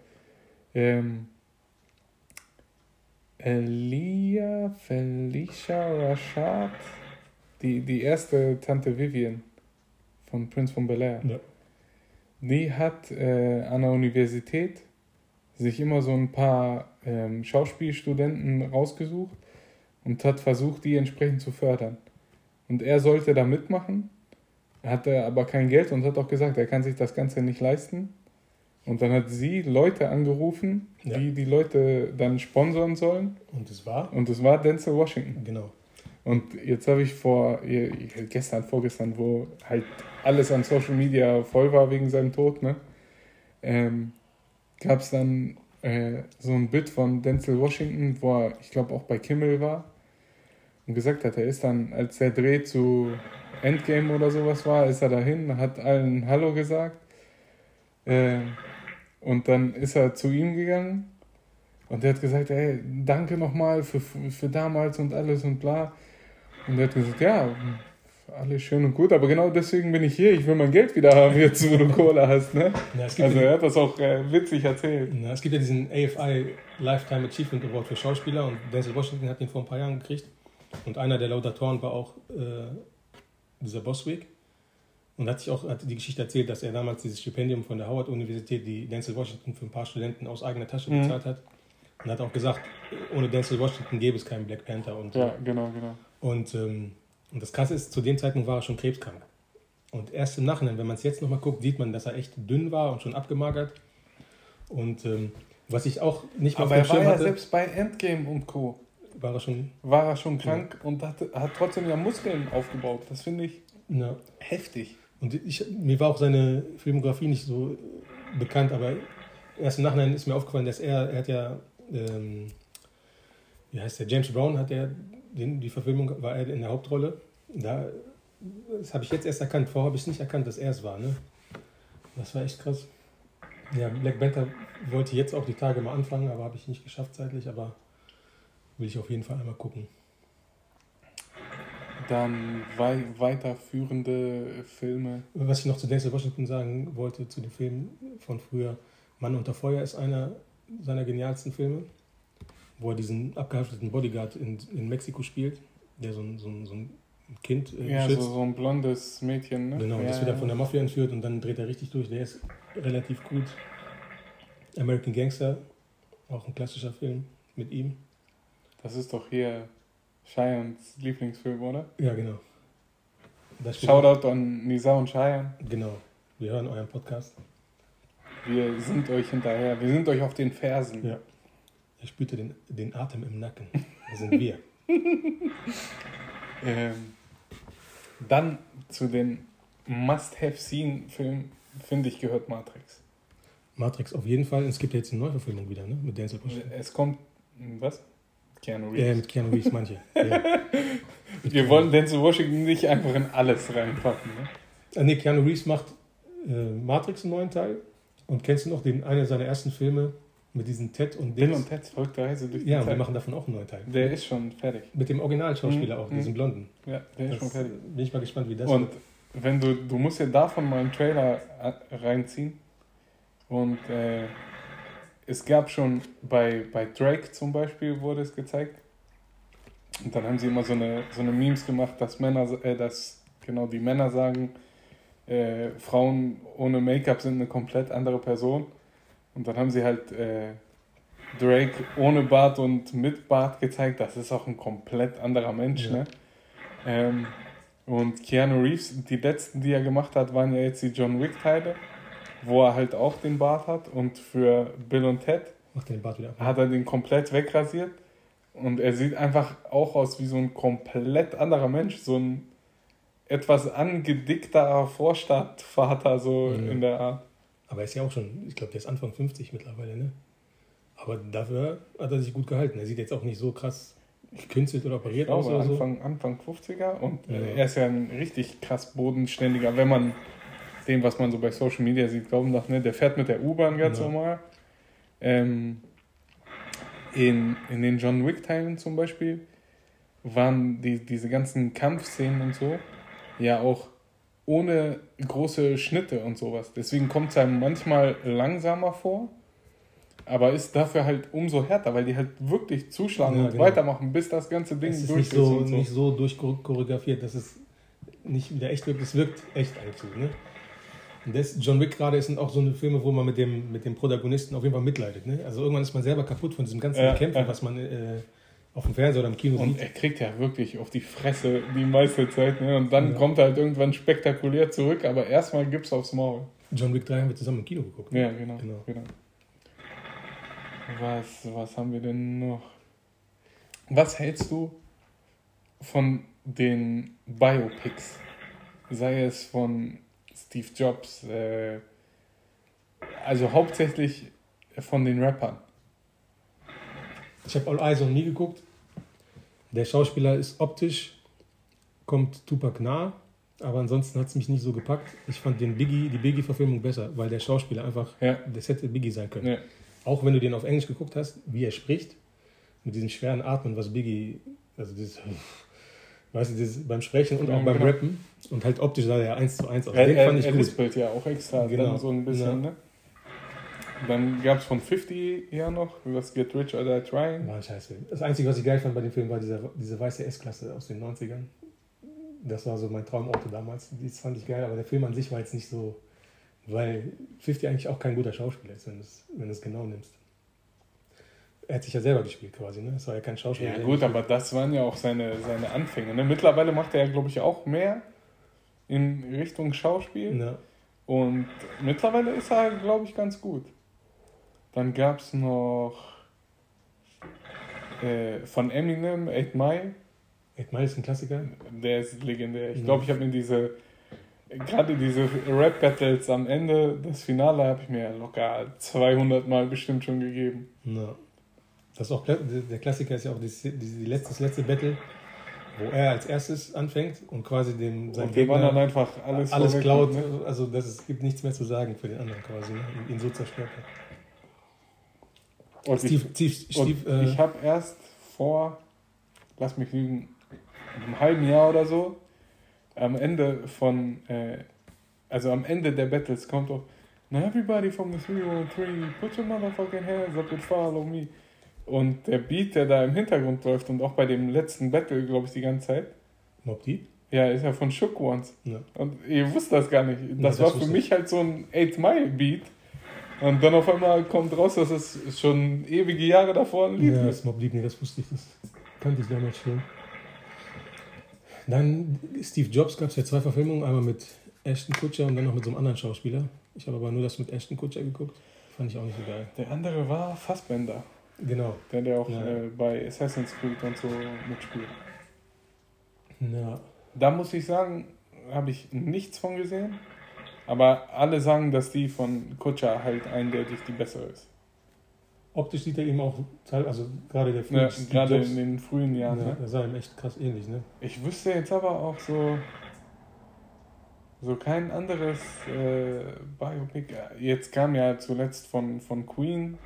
Ähm, Elia Felicia Rashad, die, die erste Tante Vivian von Prince von Bel Air, Ja. die hat äh, an der Universität sich immer so ein paar ähm, Schauspielstudenten rausgesucht und hat versucht, die entsprechend zu fördern. Und er sollte da mitmachen, hatte aber kein Geld und hat auch gesagt, er kann sich das Ganze nicht leisten. Und dann hat sie Leute angerufen, Ja. die die Leute dann sponsern sollen. Und es war? Und es war Denzel Washington. Genau. Und jetzt habe ich vor, gestern, vorgestern, wo halt alles an Social Media voll war wegen seinem Tod, ne? Ähm, gab es dann äh, so ein Bild von Denzel Washington, wo er, ich glaube, auch bei Kimmel war und gesagt hat, er ist dann, als der Dreh zu Endgame oder sowas war, ist er dahin, hat allen Hallo gesagt. Äh, und dann ist er zu ihm gegangen und der hat gesagt, ey, danke nochmal für, für damals und alles und bla. Und er hat gesagt, ja, alles schön und gut, aber genau deswegen bin ich hier. Ich will mein Geld wieder haben, jetzt wo du Cola hast. Ne? Ja, also er hat das auch äh, witzig erzählt. Ja, es gibt ja diesen AFI Lifetime Achievement Award für Schauspieler und Denzel Washington hat den vor ein paar Jahren gekriegt. Und einer der Laudatoren war auch äh, dieser Boswick. Und hat sich auch hat die Geschichte erzählt, dass er damals dieses Stipendium von der Howard-Universität, die Denzel Washington für ein paar Studenten aus eigener Tasche mhm. bezahlt hat. Und hat auch gesagt, ohne Denzel Washington gäbe es keinen Black Panther. Und, ja, genau, genau. Und, ähm, und das Krasse ist, zu dem Zeitpunkt war er schon krebskrank. Und erst im Nachhinein, wenn man es jetzt nochmal guckt, sieht man, dass er echt dünn war und schon abgemagert. Und ähm, was ich auch nicht mal Aber er war ja selbst bei Endgame und Co. War er schon, war er schon krank ja. und hat, hat trotzdem ja Muskeln aufgebaut. Das finde ich ja. heftig. Und ich, mir war auch seine Filmografie nicht so bekannt, aber erst im Nachhinein ist mir aufgefallen, dass er, er hat ja, ähm, wie heißt der, James Brown hat er, den, die Verfilmung war er in der Hauptrolle. Da, das habe ich jetzt erst erkannt, vorher habe ich nicht erkannt, dass er es war. Ne? Das war echt krass. Ja, Black Panther wollte jetzt auch die Tage mal anfangen, aber habe ich nicht geschafft zeitlich, aber will ich auf jeden Fall einmal gucken. Dann wei weiterführende Filme. Was ich noch zu Denzel Washington sagen wollte, zu dem Film von früher, Mann unter Feuer ist einer seiner genialsten Filme, wo er diesen abgehafteten Bodyguard in, in Mexiko spielt, der so ein, so ein, so ein Kind äh, Ja, so, so, ein blondes Mädchen, ne? Genau, ja, das wird dann von der Mafia entführt und dann dreht er richtig durch. Der ist relativ gut. American Gangster, auch ein klassischer Film mit ihm. Das ist doch hier Cheyennes Lieblingsfilm, oder? Ja, genau. Shoutout an Nisa und Cheyenne. Genau. Wir hören euren Podcast. Wir sind euch hinterher. Wir sind euch auf den Fersen. Ja. Er spürte den, den Atem im Nacken. Das sind wir. [laughs] ähm, dann zu den Must-Have-Seen-Filmen, finde ich, gehört Matrix. Matrix auf jeden Fall. Es gibt ja jetzt eine Neuverfilmung wieder, ne? Mit Denzel Washington. Es kommt, was? Keanu Reeves. Ja, mit Keanu Reeves manche. ja. [laughs] Wir wollen Denzel Washington nicht einfach in alles reinpacken. Ne? Ah, nee, Keanu Reeves macht äh, Matrix einen neuen Teil. Und kennst du noch den, einen seiner ersten Filme mit diesen Ted und Bill und Ted, verrückte Reise durch die Ja, und wir machen davon auch einen neuen Teil. Der ist schon fertig. Mit dem Originalschauspieler mhm. auch, diesem Blonden. Ja, der das ist schon fertig. Bin ich mal gespannt, wie das Und wird. wenn du, du musst ja davon mal einen Trailer äh, reinziehen. Und äh, es gab schon bei, bei Drake zum Beispiel wurde es gezeigt. Und dann haben sie immer so eine, so eine Memes gemacht, dass Männer, äh, dass genau die Männer sagen, äh, Frauen ohne Make-up sind eine komplett andere Person. Und dann haben sie halt äh, Drake ohne Bart und mit Bart gezeigt. Das ist auch ein komplett anderer Mensch. Ja. Ne? Ähm, und Keanu Reeves, die letzten, die er gemacht hat, waren ja jetzt die John Wick-Teile, wo er halt auch den Bart hat. Und für Bill und Ted hat er den komplett wegrasiert. Und er sieht einfach auch aus wie so ein komplett anderer Mensch, so ein etwas angedickter Vorstadtvater, so mhm. in der Art. Aber er ist ja auch schon, ich glaube, der ist Anfang 50 mittlerweile, ne? Aber dafür hat er sich gut gehalten. Er sieht jetzt auch nicht so krass gekünstelt oder operiert glaube, aus. Oder Anfang, so. Anfang 50er und ja. er ist ja ein richtig krass bodenständiger, wenn man dem, was man so bei Social Media sieht, glauben darf, ne? Der fährt mit der U-Bahn ganz genau. normal. Ähm, in, in den John Wick-Teilen zum Beispiel waren die, diese ganzen Kampfszenen und so ja auch ohne große Schnitte und sowas. Deswegen kommt es einem manchmal langsamer vor, aber ist dafür halt umso härter, weil die halt wirklich zuschlagen ja, und genau. weitermachen, bis das ganze Ding es ist. Durch nicht so, so. nicht so durchchoreografiert, dass es nicht wieder echt wirkt. Es wirkt echt eigentlich. Ne? Das John Wick gerade sind auch so eine Filme, wo man mit dem, mit dem Protagonisten auf jeden Fall mitleidet. Ne? Also irgendwann ist man selber kaputt von diesem ganzen ja, Kämpfen, ja. was man äh, auf dem Fernseher oder im Kino und sieht. Er kriegt ja wirklich auf die Fresse die meiste Zeit. Ne? Und dann ja. kommt er halt irgendwann spektakulär zurück, aber erstmal gibt's aufs Maul. John Wick 3 haben wir zusammen im Kino geguckt. Ne? Ja, genau, genau. genau. Was, was haben wir denn noch? Was hältst du von den Biopics? Sei es von Steve Jobs, äh, also hauptsächlich von den Rappern. Ich habe All Eyes on Me geguckt. Der Schauspieler ist optisch, kommt Tupac nah, aber ansonsten hat es mich nicht so gepackt. Ich fand den Biggie, die Biggie-Verfilmung besser, weil der Schauspieler einfach, Ja. das hätte Biggie sein können. Ja. Auch wenn du den auf Englisch geguckt hast, wie er spricht, mit diesem schweren Atmen, was Biggie, also dieses, weißt du, dieses beim Sprechen und Ja, auch beim genau. Rappen und halt optisch sah er eins zu eins aus. Er, Den er, fand ich er gut. lispelt ja auch extra, Genau. dann so ein bisschen, Ja. ne? Dann gab es von 50 ja noch, das Get Rich or Die Trying. War ein Scheißfilm. Das Einzige, was ich geil fand bei dem Film, war dieser, diese weiße S-Klasse aus den 90ern. Das war so mein Traumauto damals. Das fand ich geil, aber der Film an sich war jetzt nicht so, weil 50 eigentlich auch kein guter Schauspieler ist, wenn du es wenn du es genau nimmst. Er hat sich ja selber gespielt quasi, ne? Das war ja kein Schauspieler. Ja gut, aber das waren ja auch seine, seine Anfänge. Ne? Mittlerweile macht er ja, glaube ich, auch mehr in Richtung Schauspiel. Ja. Und mittlerweile ist er, glaube ich, ganz gut. Dann gab es noch äh, von Eminem, 8 Mile. Eight Mile ist ein Klassiker. Der ist legendär. Ich Ja. glaube, ich habe mir diese, gerade diese Rap-Battles am Ende, das Finale habe ich mir locker 200 Mal bestimmt schon gegeben. Ja. Das ist auch, der Klassiker ist ja auch die, die letzte, das letzte Battle, wo er als erstes anfängt und quasi dem sein Und wir waren dann einfach alles, alles klaut. ne? Also das ist, gibt nichts mehr zu sagen für den anderen quasi, ne? und ihn so zerstört hat. Und Steve, ich, Steve und äh, ich habe erst vor, lass mich lügen, einem halben Jahr oder so, am Ende von, äh, also am Ende der Battles kommt auch, Now everybody from the 313, put your motherfucking hands up and follow me. Und der Beat, der da im Hintergrund läuft und auch bei dem letzten Battle, glaube ich, die ganze Zeit, Mob Deep. ja, ist ja von Shook Ones. Ja. Und ihr wusst das gar nicht. Das, Nee, das war für mich halt so ein 8 Mile Beat. Und dann auf einmal kommt raus, dass es schon ewige Jahre davor ein Lied Ja, ist. das Mob Deep, nee, das wusste ich, das kannte ich damals schon. Dann Steve Jobs gab es ja zwei Verfilmungen, einmal mit Ashton Kutcher und dann noch mit so einem anderen Schauspieler. Ich habe aber nur das mit Ashton Kutcher geguckt. Fand ich auch nicht so geil. Der andere war Fassbender, Genau. der, der auch Ja. äh, bei Assassin's Creed und so mitspielt. Ja, Da muss ich sagen, habe ich nichts von gesehen. Aber alle sagen, dass die von Kutscher halt eindeutig die bessere ist. optisch sieht er ihm auch, also gerade der Ja, Steve gerade in den frühen ja, Jahren. Ne? der sah ihm echt krass ähnlich, ne? Ich wüsste jetzt aber auch so, so kein anderes äh, Biopic. Jetzt kam ja zuletzt von, von Queen,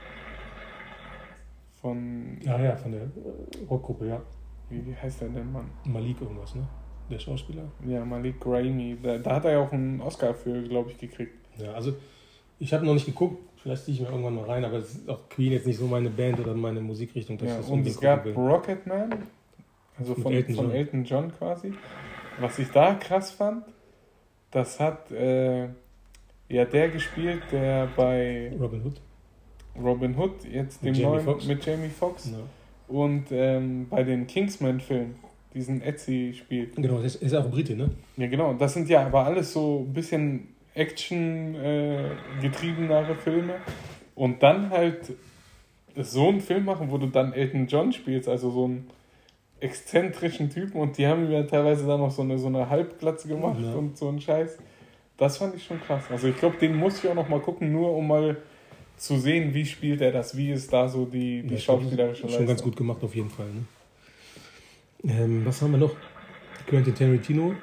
von, Ja, ja, von der Rockgruppe, ja. wie, wie heißt der denn, Mann? Malik irgendwas, ne? Der Schauspieler. Ja, Malik Raimi. Da, da hat er ja auch einen Oscar für, glaube ich, gekriegt. Ja, also ich habe noch nicht geguckt, vielleicht ziehe ich mir irgendwann mal rein, aber es ist auch Queen jetzt nicht so meine Band oder meine Musikrichtung, dass Ja, ich das und es gab will. Rocketman, also von, Elton von John. Elton John quasi. Was ich da krass fand, das hat äh, ja der gespielt, der bei Robin Hood. Robin Hood, jetzt dem Mit Jamie neuen Foxx. mit Jamie Foxx Ja. und ähm, bei den Kingsman-Filmen, diesen Etsy spielt. Genau, das ist, auch Brite, ne? Ja, genau. Das sind ja aber alles so ein bisschen Action-getriebenere Filme. Und dann halt so einen Film machen, wo du dann Elton John spielst, also so einen exzentrischen Typen und die haben ja teilweise dann noch so eine, so eine Halbglatze gemacht Ja. und so einen Scheiß. Das fand ich schon krass. Also ich glaube, den muss ich auch noch mal gucken, nur um mal zu sehen, wie spielt er das, wie ist da so die, die Ja, schauspielerische Schon Leistung. ganz gut gemacht auf jeden Fall. Ne? Ähm, was haben wir noch? Quentin Tarantino.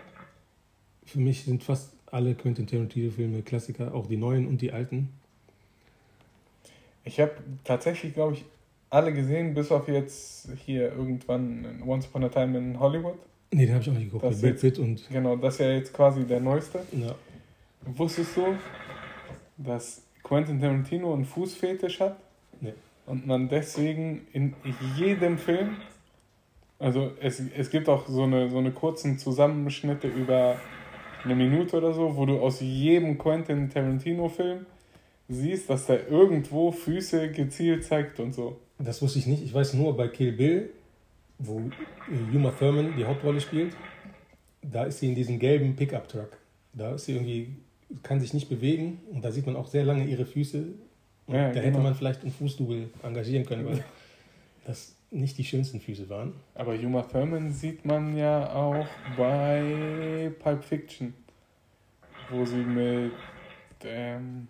Für mich sind fast alle Quentin Tarantino-Filme Klassiker, auch die neuen und die alten. Ich habe tatsächlich, glaube ich, alle gesehen, bis auf jetzt hier irgendwann Once Upon a Time in Hollywood. Nee, den habe ich auch nicht geguckt. Das Brad jetzt- Pitt und. Genau, das ist ja jetzt quasi der neueste. Ja, Wusstest du, dass Quentin Tarantino einen Fußfetisch hat? Nee. Und man deswegen in jedem Film, also es, es gibt auch so eine, so eine kurzen Zusammenschnitte über eine Minute oder so, wo du aus jedem Quentin Tarantino-Film siehst, dass der irgendwo Füße gezielt zeigt und so. das wusste ich nicht. Ich weiß nur bei Kill Bill, wo äh, Uma Thurman die Hauptrolle spielt, da ist sie in diesem gelben Pickup-Truck. Da ist sie irgendwie, kann sich nicht bewegen und da sieht man auch sehr lange ihre Füße. Ja, da genau. hätte man vielleicht einen Fußdouble engagieren können, weil das nicht die schönsten Füße waren. Aber Uma Thurman sieht man ja auch bei Pulp Fiction, wo sie mit, ähm,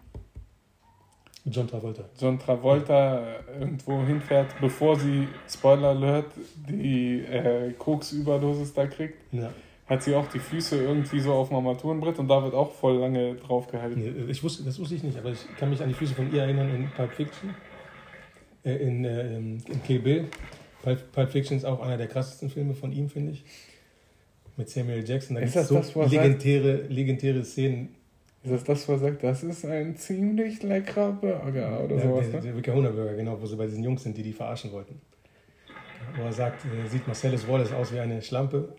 John Travolta. John Travolta irgendwo hinfährt, bevor sie, Spoiler Alert, die äh, Koks-Überdosis da kriegt. Ja. Hat sie auch die Füße irgendwie so auf dem Armaturenbrett und da wird auch voll lange drauf gehalten. Nee, Ich wusste, das wusste ich nicht, aber ich kann mich an die Füße von ihr erinnern in Pulp Fiction. Äh, in, äh, in Kill Bill. Pulp, Pulp Fiction ist auch einer der krassesten Filme von ihm, finde ich. Mit Samuel Jackson. Da Ist gibt es das so das, er sagt- legendäre, legendäre Szenen. Ist das das, was er sagt? Das ist ein ziemlich leckerer Burger oder Ja, sowas, der, ne? der Wicca Burger, genau, wo sie bei diesen Jungs sind, die die verarschen wollten. Wo er sagt, äh, sieht Marcellus Wallace aus wie eine Schlampe.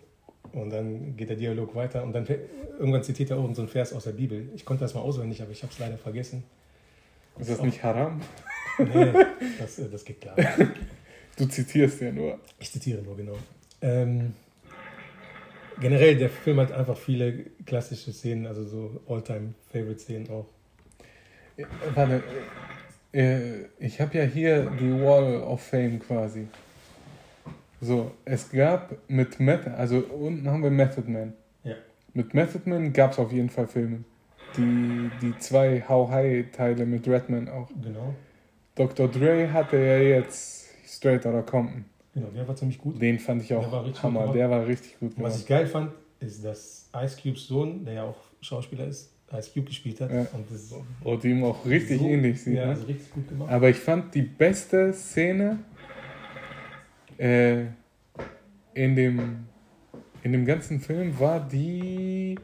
Und dann geht der Dialog weiter. Und dann irgendwann zitiert er auch so einen Vers aus der Bibel. Ich konnte das mal auswendig, aber ich habe es leider vergessen. Ist das nicht Haram? Nee, das, äh, das geht klar. [laughs] Du zitierst ja nur. Ich zitiere nur genau. Ähm, generell, der Film hat einfach viele klassische Szenen, also so All-Time-Favorite-Szenen auch. Äh, Warte, äh, ich habe ja hier die Wall of Fame quasi. So, es gab mit Method, also unten haben wir Method Man. Ja. Mit Method Man gab es auf jeden Fall Filme. Die, die zwei How High Teile mit Redman auch. Genau. Dr. Dre hatte ja jetzt Straight Outta Compton. Genau, der war ziemlich gut. Den fand ich Der auch war gut Hammer. gemacht. Der war richtig gut Und was gemacht. ich geil fand, ist, dass Ice Cubes Sohn, der ja auch Schauspieler ist, Ice Cube gespielt hat. Ja. Und das Und ihm auch richtig so, ähnlich sieht. Ja, ne? also richtig gut gemacht. Aber ich fand die beste Szene äh, in, dem, in dem ganzen Film war die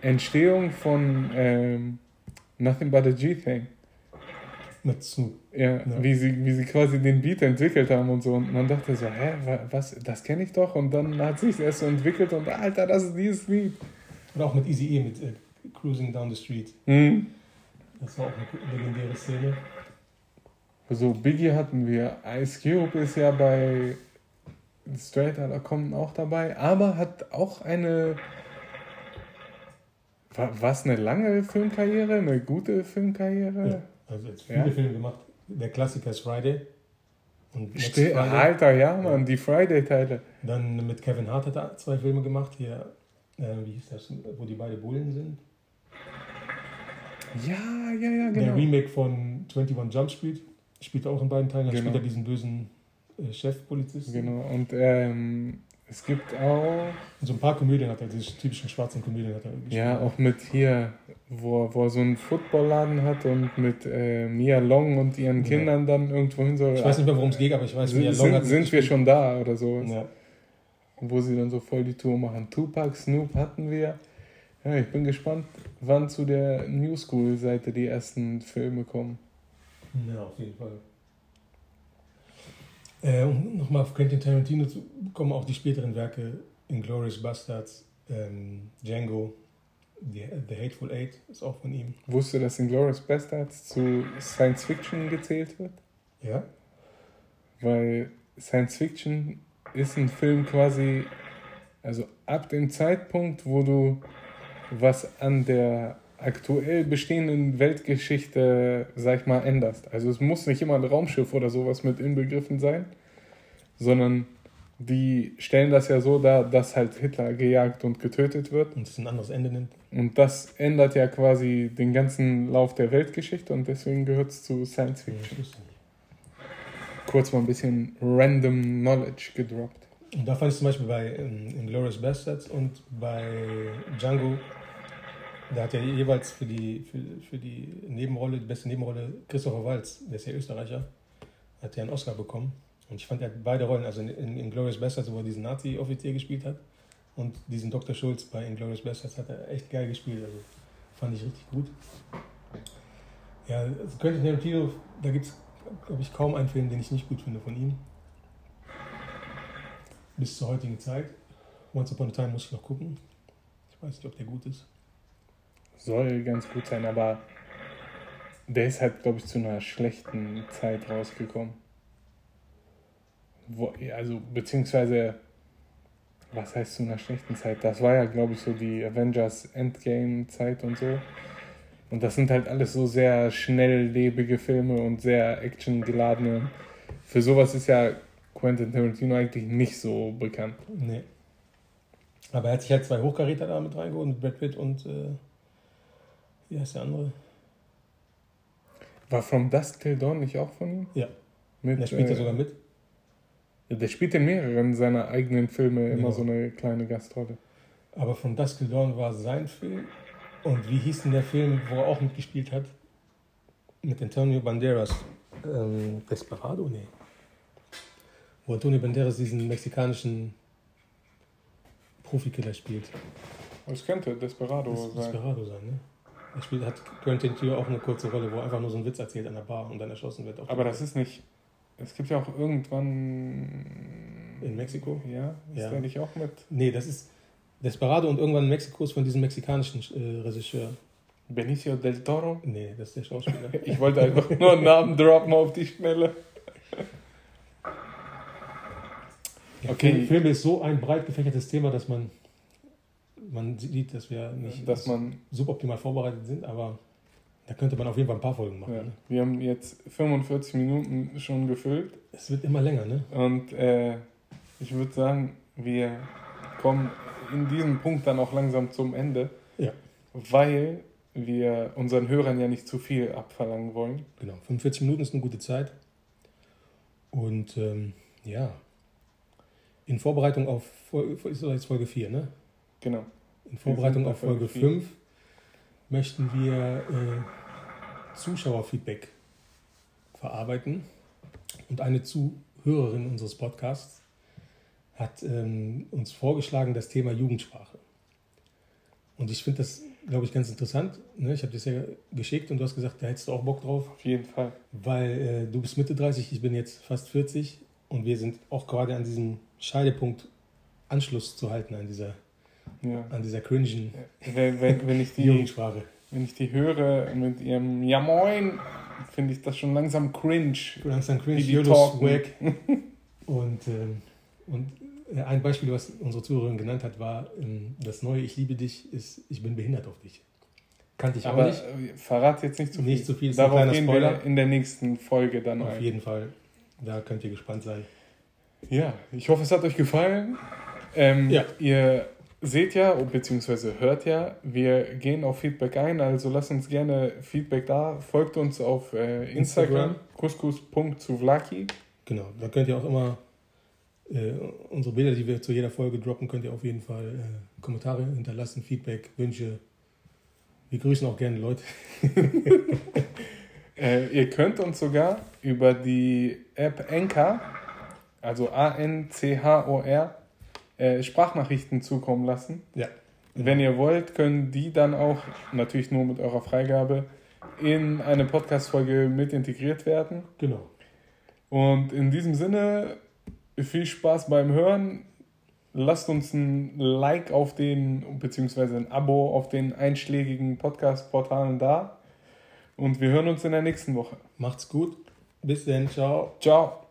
Entstehung von ähm, Nothing But a G-Thing. Mit Snoop. Ja, Ja. Wie, sie, wie sie quasi den Beat entwickelt haben und so. Und man dachte so, hä, wa- was, das kenne ich doch. Und dann hat sich erst so entwickelt und Alter, das ist dieses Lied. Und auch mit Easy E, mit äh, Cruising Down the Street. Mhm. Das war auch eine legendäre Szene. So, Biggie hatten wir. Ice Cube ist ja bei Straight Outta Compton auch dabei, aber hat auch eine. War es eine lange Filmkarriere, eine gute Filmkarriere? Ja. Also jetzt viele Ja. Filme gemacht. Der Klassiker ist Friday. Und Next Ste Friday. Alter, ja, Mann, die Friday-Teile. Dann mit Kevin Hart hat er zwei Filme gemacht. Hier, äh, wie hieß das, wo die beide Bullen sind. Ja, ja, ja, Der genau. Remake von 21 Jump Street. Spielt er auch in beiden Teilen. Da Genau. spielt er diesen bösen äh, Chefpolizisten. Genau, und ähm, es gibt auch, so ein paar Komödien hat er, diese typischen schwarzen Komödien hat er gespielt. ja, auch mit hier, wo, wo er so einen Footballladen hat und mit äh, Mia Long und ihren Ja. Kindern dann irgendwo hin soll. Ich weiß nicht mehr, worum es geht, aber ich weiß, sind, Mia Long sind, hat sind wir schon da oder so. Ja. Wo sie dann so voll die Tour machen. Tupac, Snoop hatten wir. Ja, ich bin gespannt, wann zu der New School-Seite die ersten Filme kommen. Ja, auf jeden Fall. Äh, um nochmal auf Quentin Tarantino zu kommen, auch die späteren Werke, Inglourious Bastards, ähm, Django, die, The Hateful Eight ist auch von ihm. Wusste, dass Inglourious Bastards zu Science Fiction gezählt wird? Ja? Weil Science Fiction ist ein Film quasi, also ab dem Zeitpunkt, wo du was an der aktuell bestehenden Weltgeschichte, sag ich mal, änderst. Also es muss nicht immer ein Raumschiff oder sowas mit inbegriffen sein, sondern die stellen das ja so dar, dass halt Hitler gejagt und getötet wird. Und es ein anderes Ende nimmt. Und das ändert ja quasi den ganzen Lauf der Weltgeschichte und deswegen gehört es zu Science Ja, Fiction. nicht. Kurz mal ein bisschen random Knowledge gedroppt. Und da fand ich zum Beispiel bei ähm, Inglourious Bastards und bei Django, da hat ja jeweils für die, für, für die Nebenrolle, die beste Nebenrolle, Christopher Waltz, der ist ja Österreicher, hat ja einen Oscar bekommen. Und ich fand, er beide Rollen, also in, in Inglourious Bastards, wo er diesen Nazi-Offizier gespielt hat, und diesen Dr. Schulz bei Inglourious Bastards hat er echt geil gespielt. Also fand ich richtig gut. Ja, also Quentin Tarantino, da gibt es, glaube ich, kaum einen Film, den ich nicht gut finde von ihm. Bis zur heutigen Zeit. Once Upon a Time muss ich noch gucken. Ich weiß nicht, ob der gut ist. Soll ganz gut sein, aber der ist halt, glaube ich, zu einer schlechten Zeit rausgekommen. Wo, also, beziehungsweise, was heißt zu einer schlechten Zeit? Das war ja, glaube ich, so die Avengers Endgame-Zeit und so. Und das sind halt alles so sehr schnelllebige Filme und sehr actiongeladene. Für sowas ist ja Quentin Tarantino eigentlich nicht so bekannt. Nee. Aber er hat sich halt zwei Hochkaräter da mit reingeholt, Brad Pitt und, äh, wie heißt der andere? War From Dusk Till Dawn nicht auch von ihm? Ja. Mit, Der spielt ja äh, sogar mit. Ja, Der spielt in mehreren seiner eigenen Filme immer Genau. so eine kleine Gastrolle. Aber von Dusk Till Dawn war sein Film. Und wie hieß denn der Film, wo er auch mitgespielt hat? Mit Antonio Banderas. Ähm, Desperado? Nee. Wo Antonio Banderas diesen mexikanischen Profikiller spielt. Es könnte Desperado Das sein. Desperado sein, ne? Er spielt, hat Quentin Tür auch eine kurze Rolle, wo er einfach nur so einen Witz erzählt an der Bar und dann erschossen wird. Aber das ist nicht. Es gibt ja auch irgendwann. In Mexiko? Ja, ist Ja. der nicht auch mit Nee, das ist Desperado und irgendwann in Mexiko ist von diesem mexikanischen äh, Regisseur. Benicio del Toro? Nee, das ist der Schauspieler. [laughs] Ich wollte einfach nur einen Namen droppen auf die Schnelle. Ja, Okay. Film, Film ist so ein breit gefächertes Thema, dass man, man sieht, dass wir nicht Dass man. suboptimal vorbereitet sind, aber da könnte man auf jeden Fall ein paar Folgen machen. Ja, Ne? wir haben jetzt 45 Minuten schon gefüllt Es wird immer länger, ne? und äh, ich würde sagen, wir kommen in diesem Punkt dann auch langsam zum Ende, Ja. weil wir unseren Hörern ja nicht zu viel abverlangen wollen. Genau. 45 Minuten ist eine gute Zeit. Und ähm, ja, in Vorbereitung auf Fol- ist doch jetzt Folge 4, ne? Genau. In Vorbereitung auf Folge Folge vier. 5 möchten wir äh, Zuschauerfeedback verarbeiten. Und eine Zuhörerin unseres Podcasts hat ähm, uns vorgeschlagen, das Thema Jugendsprache. Und ich finde das, glaube ich, ganz interessant. Ne? Ich habe das ja geschickt und du hast gesagt, da hättest du auch Bock drauf, Auf jeden Fall. weil äh, du bist Mitte 30, ich bin jetzt fast 40 und wir sind auch gerade an diesem Scheidepunkt Anschluss zu halten an dieser, Ja. an dieser cringen Wenn, wenn, wenn, ich die, Jugendsprache. wenn ich die höre mit ihrem Ja moin, finde ich das schon langsam cringe. Langsam cringe, die Jodos wack. [laughs] Und, ähm, und äh, ein Beispiel, was unsere Zuhörerin genannt hat, war, ähm, das neue Ich liebe dich ist, ich bin behindert auf dich. Kannte ich Aber auch nicht. äh, verrat jetzt nicht zu viel. Nicht zu viel, ist ein Darauf kleiner gehen Spoiler. wir in der nächsten Folge dann Auf ein. jeden Fall. Da könnt ihr gespannt sein. Ja, ich hoffe, es hat euch gefallen. Ähm, Ja. Ihr seht ja, beziehungsweise hört ja, wir gehen auf Feedback ein, also lasst uns gerne Feedback da. Folgt uns auf äh, Instagram, couscous.zuvlaki. Genau, da könnt ihr auch immer äh, unsere Bilder, die wir zu jeder Folge droppen, könnt ihr auf jeden Fall äh, Kommentare hinterlassen, Feedback, Wünsche. Wir grüßen auch gerne Leute. [laughs] Äh, ihr könnt uns sogar über die App Anchor, also A-N-C-H-O-R, äh, Sprachnachrichten zukommen lassen. Ja. Wenn ihr wollt, können die dann auch, natürlich nur mit eurer Freigabe, in eine Podcast-Folge mit integriert werden. Genau. Und in diesem Sinne, viel Spaß beim Hören. Lasst uns ein Like auf den, beziehungsweise ein Abo auf den einschlägigen Podcast-Portalen da. Und wir hören uns in der nächsten Woche. Macht's gut. Bis dann. Ciao. Ciao.